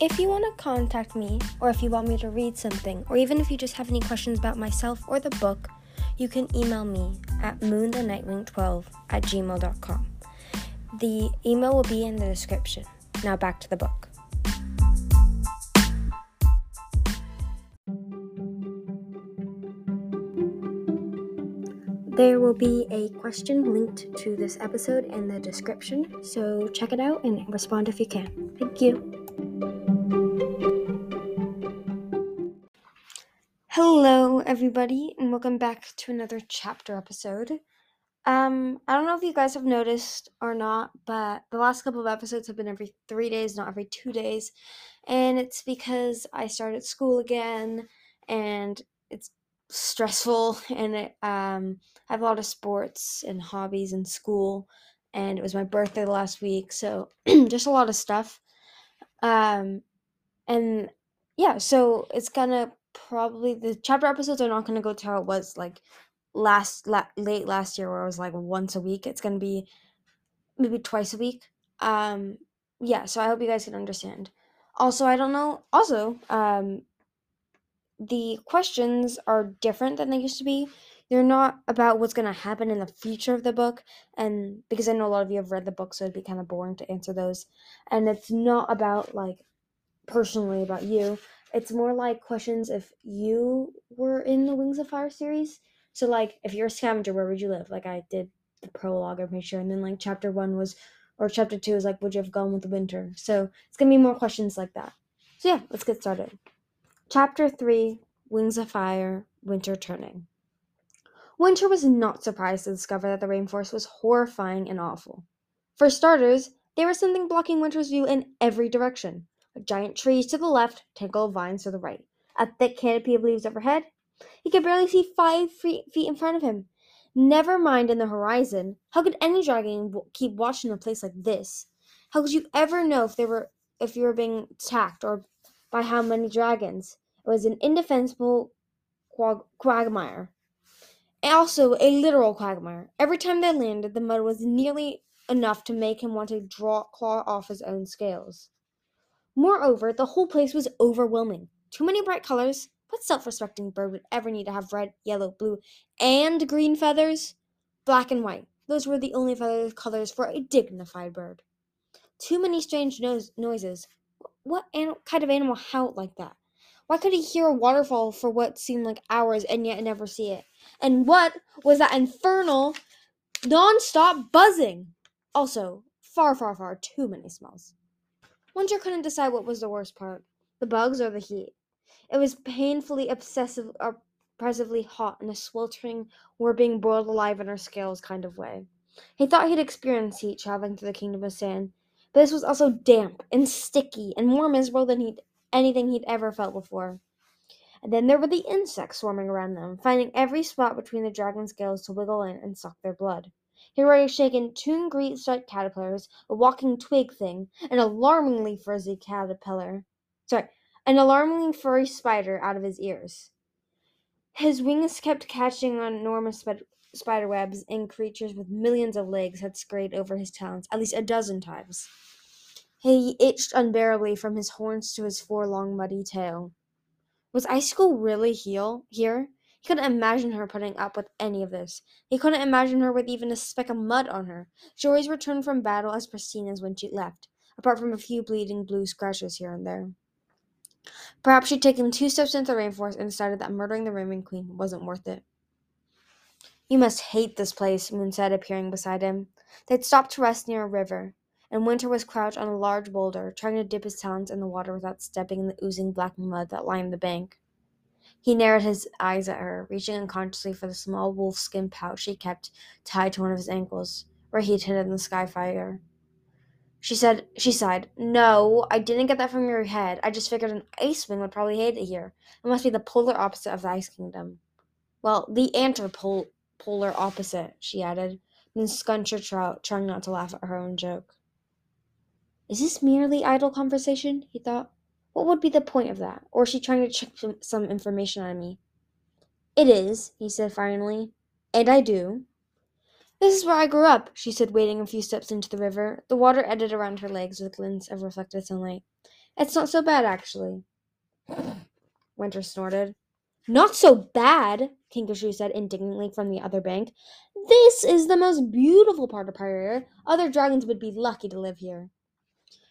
If you want to contact me, or if you want me to read something, or even if you just have any questions about myself or the book, you can email me at moonthenightwing12 at gmail.com. The email will be in the description. Now back to the book. There will be a question linked to this episode in the description, so check it out and respond if you can. Thank you. Hello, everybody, and welcome back to another chapter episode. Um, I don't know if you guys have noticed or not, but the last couple of episodes have been every three days, not every two days, and it's because I started school again, and it's stressful, and it, um, I have a lot of sports and hobbies in school, and it was my birthday last week, so just a lot of stuff. Um, and yeah, so it's gonna probably the chapter episodes are not going to go to how it was like last la- late last year where it was like once a week. It's going to be maybe twice a week. Um yeah so i hope you guys can understand. Also i don't know also um the questions are different than they used to be. They're not about what's going to happen in the future of the book and because i know a lot of you have read the book so it'd be kind of boring to answer those. And it's not about like personally about you it's more like questions if you were in the Wings of Fire series. So like if you're a scavenger, where would you live? Like I did the prologue, I'm pretty sure. And then like chapter one was or chapter two is like would you have gone with the winter? So it's gonna be more questions like that. So yeah, let's get started. Chapter three, Wings of Fire, Winter Turning. Winter was not surprised to discover that the rainforest was horrifying and awful. For starters, there was something blocking Winter's view in every direction giant trees to the left, tangle of vines to the right, a thick canopy of leaves overhead. He could barely see five feet in front of him. Never mind in the horizon. How could any dragon keep watching a place like this? How could you ever know if they were if you were being attacked or by how many dragons? It was an indefensible quag- quagmire. Also, a literal quagmire. Every time they landed, the mud was nearly enough to make him want to draw claw off his own scales. Moreover, the whole place was overwhelming. Too many bright colors. What self respecting bird would ever need to have red, yellow, blue, and green feathers? Black and white. Those were the only feather colors for a dignified bird. Too many strange no- noises. What an- kind of animal howled like that? Why could he hear a waterfall for what seemed like hours and yet never see it? And what was that infernal, non stop buzzing? Also, far, far, far too many smells. Winter couldn't decide what was the worst part the bugs or the heat. It was painfully obsessive, oppressively hot in a sweltering, we're being boiled alive in our scales kind of way. He thought he'd experienced heat traveling through the kingdom of sand, but this was also damp and sticky and more miserable than he'd anything he'd ever felt before. And then there were the insects swarming around them, finding every spot between the dragon's scales to wiggle in and suck their blood. He had already shaken two green striped caterpillars, a walking twig thing, an alarmingly fuzzy caterpillar. Sorry, an alarmingly furry spider out of his ears. His wings kept catching on enormous sp- spider webs, and creatures with millions of legs had scurried over his talons at least a dozen times. He itched unbearably from his horns to his four long muddy tail. Was Icicle really heal here? He couldn't imagine her putting up with any of this. He couldn't imagine her with even a speck of mud on her. She always returned from battle as pristine as when she left, apart from a few bleeding blue scratches here and there. Perhaps she'd taken two steps into the rainforest and decided that murdering the Raven Queen wasn't worth it. You must hate this place, Moon said, appearing beside him. They'd stopped to rest near a river, and Winter was crouched on a large boulder, trying to dip his talons in the water without stepping in the oozing black mud that lined the bank. He narrowed his eyes at her, reaching unconsciously for the small wolfskin pouch he kept tied to one of his ankles, where he'd hidden the skyfire. She said she sighed. No, I didn't get that from your head. I just figured an ice wing would probably hate it here. It must be the polar opposite of the ice kingdom. Well, the antipolar opposite, she added, then scunched her trout, trying not to laugh at her own joke. Is this merely idle conversation? he thought. What would be the point of that? Or is she trying to check some information on me? It is, he said finally. And I do. This is where I grew up, she said, wading a few steps into the river. The water eddied around her legs with glints of reflected sunlight. It's not so bad, actually. Winter snorted. Not so bad, Kinkajou said indignantly from the other bank. This is the most beautiful part of Pyre. Other dragons would be lucky to live here.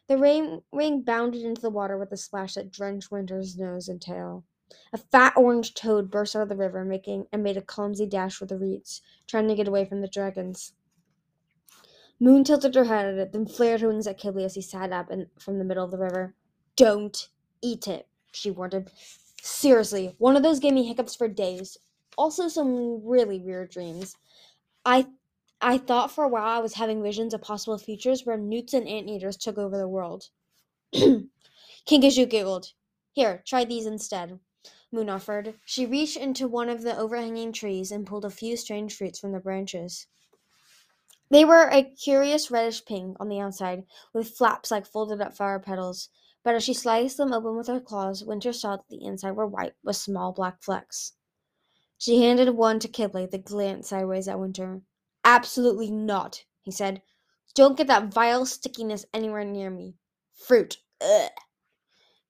The rain ring bounded into the water with a splash that drenched Winter's nose and tail. A fat orange toad burst out of the river, making and made a clumsy dash for the reeds, trying to get away from the dragons. Moon tilted her head at it, then flared her wings at Qibli as he sat up in, from the middle of the river. Don't eat it, she warned him. Seriously, one of those gave me hiccups for days. Also, some really weird dreams. I I thought for a while I was having visions of possible futures where newts and anteaters took over the world. Kinkajou giggled. Here, try these instead. Moon offered. She reached into one of the overhanging trees and pulled a few strange fruits from the branches. They were a curious reddish pink on the outside, with flaps like folded up flower petals, but as she sliced them open with her claws, Winter saw that the inside were white with small black flecks. She handed one to Qibli, that glanced sideways at Winter. Absolutely not, he said. Don't get that vile stickiness anywhere near me. Fruit. Ugh.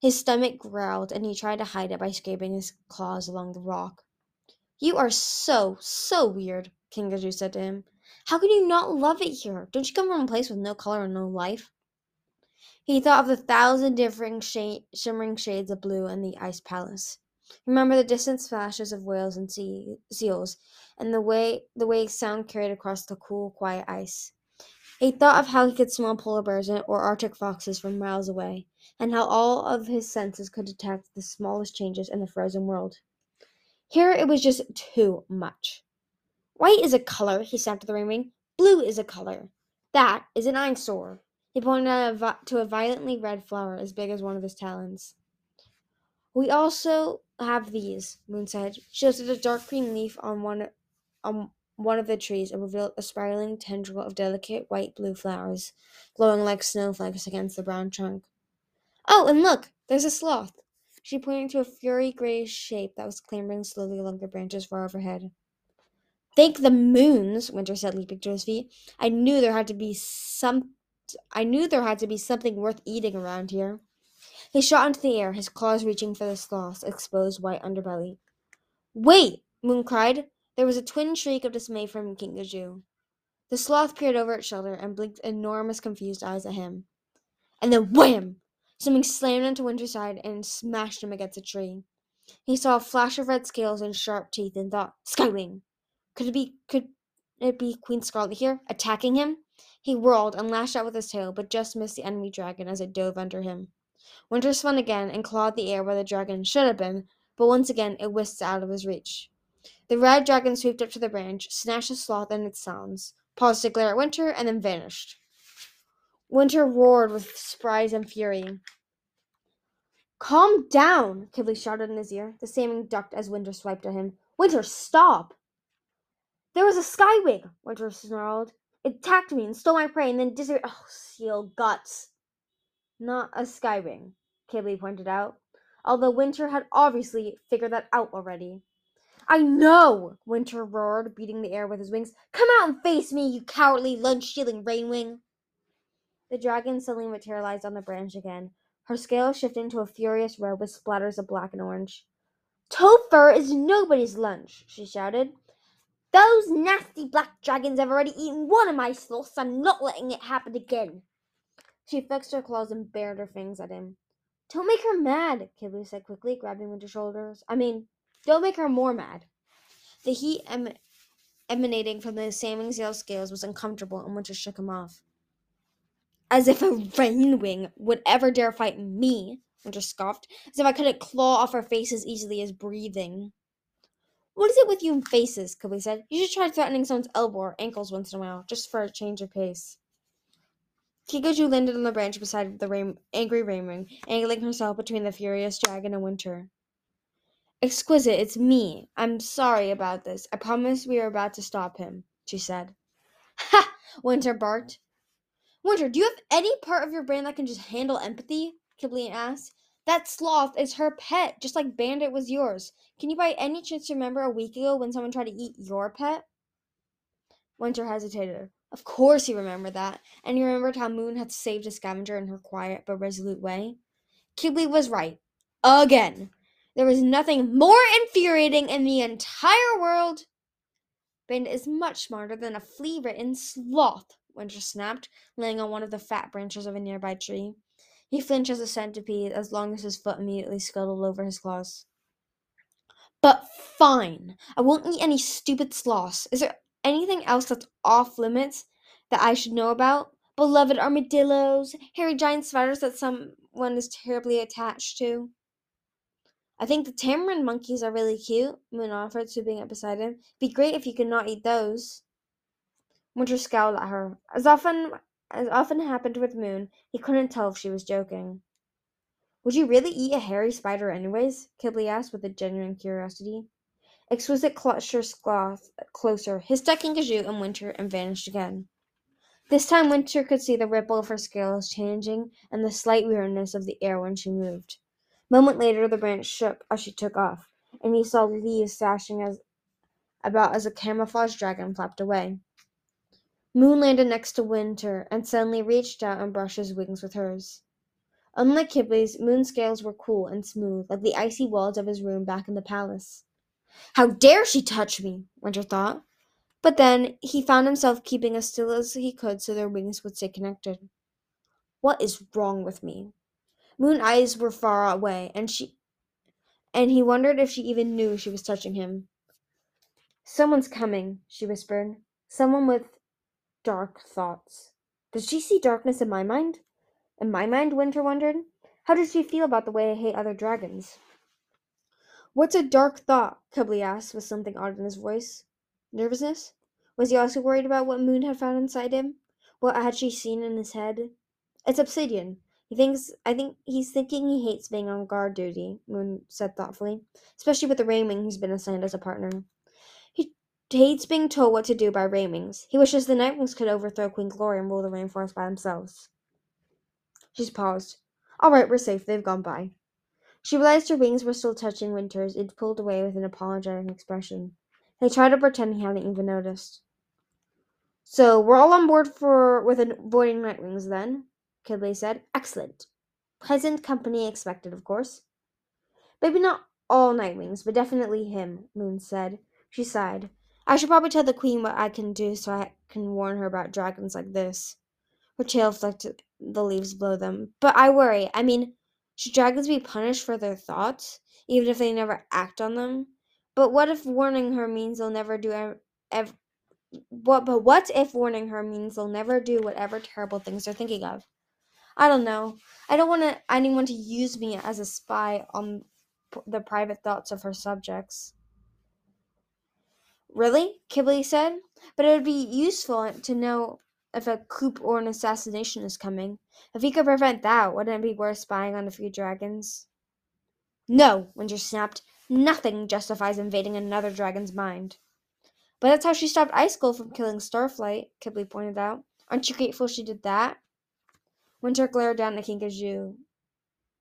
His stomach growled, and he tried to hide it by scraping his claws along the rock. You are so, so weird, King Kinkajou said to him. How can you not love it here? Don't you come from a place with no color and no life? He thought of the thousand different sh- shimmering shades of blue in the ice palace. Remember the distant splashes of whales and sea- seals, and the way the way sound carried across the cool, quiet ice. He thought of how he could smell polar bears or Arctic foxes from miles away, and how all of his senses could detect the smallest changes in the frozen world. Here it was just too much. White is a color, he snapped at the rainwing. Blue is a color. That is an eyesore. He pointed a to a violently red flower as big as one of his talons. We also have these, Moon said. She lifted a dark green leaf on one on one of the trees and revealed a spiraling tendril of delicate white blue flowers, glowing like snowflakes against the brown trunk. Oh, and look, there's a sloth. She pointed to a furry grayish shape that was clambering slowly along the branches far overhead. Thank the moons, Winter said, leaping to his feet. I knew there had to be some I knew there had to be something worth eating around here. He shot into the air, his claws reaching for the sloth's exposed white underbelly. Wait! Moon cried. There was a twin shriek of dismay from Kinkajou. The sloth peered over its shoulder and blinked enormous, confused eyes at him. And then wham! Something slammed into Winter's side and smashed him against a tree. He saw a flash of red scales and sharp teeth and thought, Skywing! Could it be could it be Queen Scarlet here, attacking him? He whirled and lashed out with his tail, but just missed the enemy dragon as it dove under him. Winter spun again and clawed the air where the dragon should have been, but once again it whisked out of his reach. The red dragon swooped up to the branch, snatched the sloth and its sounds, paused to glare at Winter, and then vanished. Winter roared with surprise and fury. Calm down, Qibli shouted in his ear. The salmon ducked as Winter swiped at him. Winter, stop! There was a skywing, Winter snarled. It attacked me and stole my prey and then disappeared. Oh, seal guts. Not a skywing, Qibli pointed out, although Winter had obviously figured that out already. I know, Winter roared, beating the air with his wings. Come out and face me, you cowardly, lunch-stealing rainwing. The dragon suddenly materialized on the branch again, her scales shifting to a furious red with splatters of black and orange. Topher is nobody's lunch, she shouted. Those nasty black dragons have already eaten one of my sloths. I'm not letting it happen again. She flexed her claws and bared her fangs at him. Don't make her mad, Qibli said quickly, grabbing Winter's shoulders. I mean, don't make her more mad. The heat em- emanating from the salmon yellow scales was uncomfortable, and Winter shook him off. As if a rainwing would ever dare fight me, Winter scoffed, as if I couldn't claw off her face as easily as breathing. What is it with you and faces? Qibli said. You should try threatening someone's elbow or ankles once in a while, just for a change of pace. Kinkajou landed on the branch beside the angry rainwing, angling herself between the furious dragon and Winter. Exquisite, it's me. I'm sorry about this. I promise we are about to stop him, she said. Ha! Winter barked. Winter, do you have any part of your brain that can just handle empathy? Qibli asked. That sloth is her pet, just like Bandit was yours. Can you by any chance remember a week ago when someone tried to eat your pet? Winter hesitated. Of course he remembered that, and he remembered how Moon had saved a scavenger in her quiet but resolute way. Qibli was right. Again. There was nothing more infuriating in the entire world. Bandit is much smarter than a flea ridden sloth, Winter snapped, laying on one of the fat branches of a nearby tree. He flinched as a centipede as long as his foot immediately scuttled over his claws. But fine. I won't eat any stupid sloths. Is there anything else that's off limits that I should know about? Beloved armadillos, hairy giant spiders that someone is terribly attached to. I think the tamarin monkeys are really cute, Moon offered, swooping up beside him. Be great if you could not eat those. Winter scowled at her. As often as often happened with Moon, he couldn't tell if she was joking. Would you really eat a hairy spider anyways? Qibli asked with a genuine curiosity. Exquisite sloth closer, hissed at Kinkajou and Winter, and vanished again. This time Winter could see the ripple of her scales changing and the slight weirdness of the air when she moved. Moment later the branch shook as she took off, and he saw leaves sashing as about as a camouflage dragon flapped away. Moon landed next to Winter and suddenly reached out and brushed his wings with hers. Unlike Qibli's, Moon's scales were cool and smooth, like the icy walls of his room back in the palace. How dare she touch me? Winter thought. But then he found himself keeping as still as he could so their wings would stay connected. What is wrong with me? Moon eyes were far away, and she and he wondered if she even knew she was touching him. Someone's coming, she whispered. Someone with dark thoughts. Does she see darkness in my mind? In my mind, Winter wondered. How does she feel about the way I hate other dragons? What's a dark thought? Qibli asked, with something odd in his voice. Nervousness? Was he also worried about what Moon had found inside him? What had she seen in his head? It's obsidian. He thinks I think he's thinking he hates being on guard duty, Moon said thoughtfully, especially with the rainwing he's been assigned as a partner. He hates being told what to do by rainwings. He wishes the Nightwings could overthrow Queen Glory and rule the rainforest by themselves. She paused. All right, we're safe. They've gone by. She realized her wings were still touching Winter's. It pulled away with an apologetic expression. They tried to pretend he hadn't even noticed. So we're all on board for with avoiding Nightwings then, Qibli said. Excellent. Present company expected, of course. Maybe not all Nightwings, but definitely him, Moon said. She sighed. I should probably tell the Queen what I can do so I can warn her about dragons like this. Her tail flicked the leaves below them. But I worry. I mean, should dragons be punished for their thoughts, even if they never act on them? But what if warning her means they'll never do ev-, ev- what? But what if warning her means they'll never do whatever terrible things they're thinking of? I don't know. I don't want anyone to use me as a spy on the private thoughts of her subjects. Really? Qibli said. But it would be useful to know if a coup or an assassination is coming. If he could prevent that, wouldn't it be worth spying on a few dragons? No, Winter snapped. Nothing justifies invading another dragon's mind. But that's how she stopped Ice Icicle from killing Starflight, Qibli pointed out. Aren't you grateful she did that? Winter glared down at Kinkajou.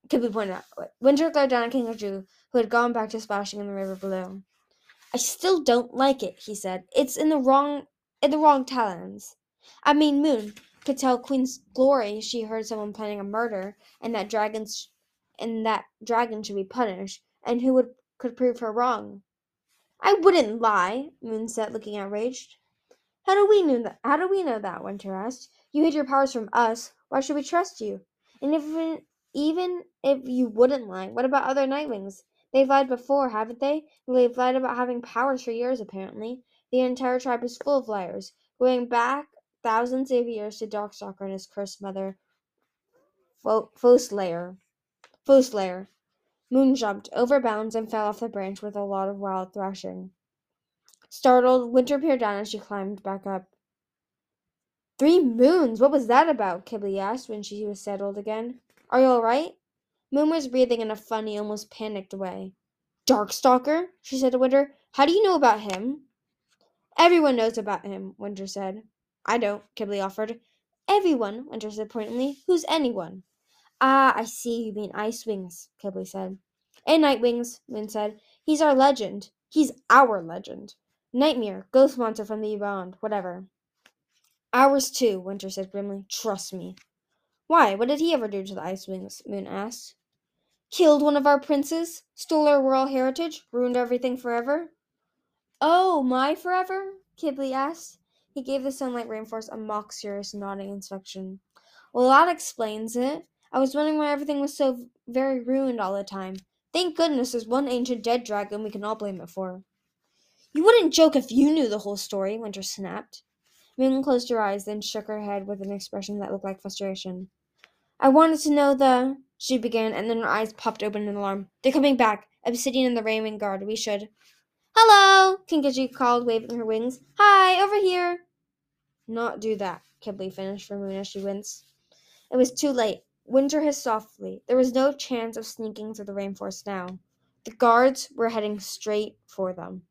Qibli pointed out. Winter glared down at Kinkajou, who had gone back to splashing in the river below. I still don't like it, he said. It's in the wrong in the wrong talons. I mean, Moon could tell Queen's Glory she heard someone planning a murder, and that dragons and that dragon should be punished, and who would could prove her wrong? I wouldn't lie, Moon said, looking outraged. How do we know that? How do we know that? Winter asked. You hid your powers from us. Why should we trust you? And if even if you wouldn't lie, what about other Nightwings? They've lied before, haven't they? They've lied about having powers for years, apparently. The entire tribe is full of liars, going back thousands of years to Darkstalker and his cursed mother, Foeslayer. Foeslayer. Moon jumped over bounds and fell off the branch with a lot of wild thrashing. Startled, Winter peered down as she climbed back up. Three moons! What was that about? Qibli asked when she was settled again. Are you all right? Moon was breathing in a funny, almost panicked way. Darkstalker? she said to Winter. How do you know about him? Everyone knows about him, Winter said. I don't, Qibli offered. Everyone, Winter said pointedly. Who's anyone? Ah, I see you mean Ice Wings, Qibli said. And Night Wings, Moon said. He's our legend. He's our legend. Nightmare, ghost monster from the beyond, whatever. Ours too, Winter said grimly. Trust me. Why? What did he ever do to the Ice Wings? Moon asked. Killed one of our princes, stole our royal heritage, ruined everything forever? Oh, my forever? Qibli asked. He gave the sunlight rainforest a mock serious nodding inspection. Well, that explains it. I was wondering why everything was so very ruined all the time. Thank goodness there's one ancient dead dragon we can all blame it for. You wouldn't joke if you knew the whole story, Winter snapped. Moon closed her eyes, then shook her head with an expression that looked like frustration. I wanted to know the. She began, and then her eyes popped open in alarm. They're coming back. Obsidian and the Rainwing Guard. We should. Hello, Kinkajou called, waving her wings. Hi, over here. Not do that, Qibli finished for Moon as she winced. It was too late. Winter hissed softly. There was no chance of sneaking through the rainforest now. The guards were heading straight for them.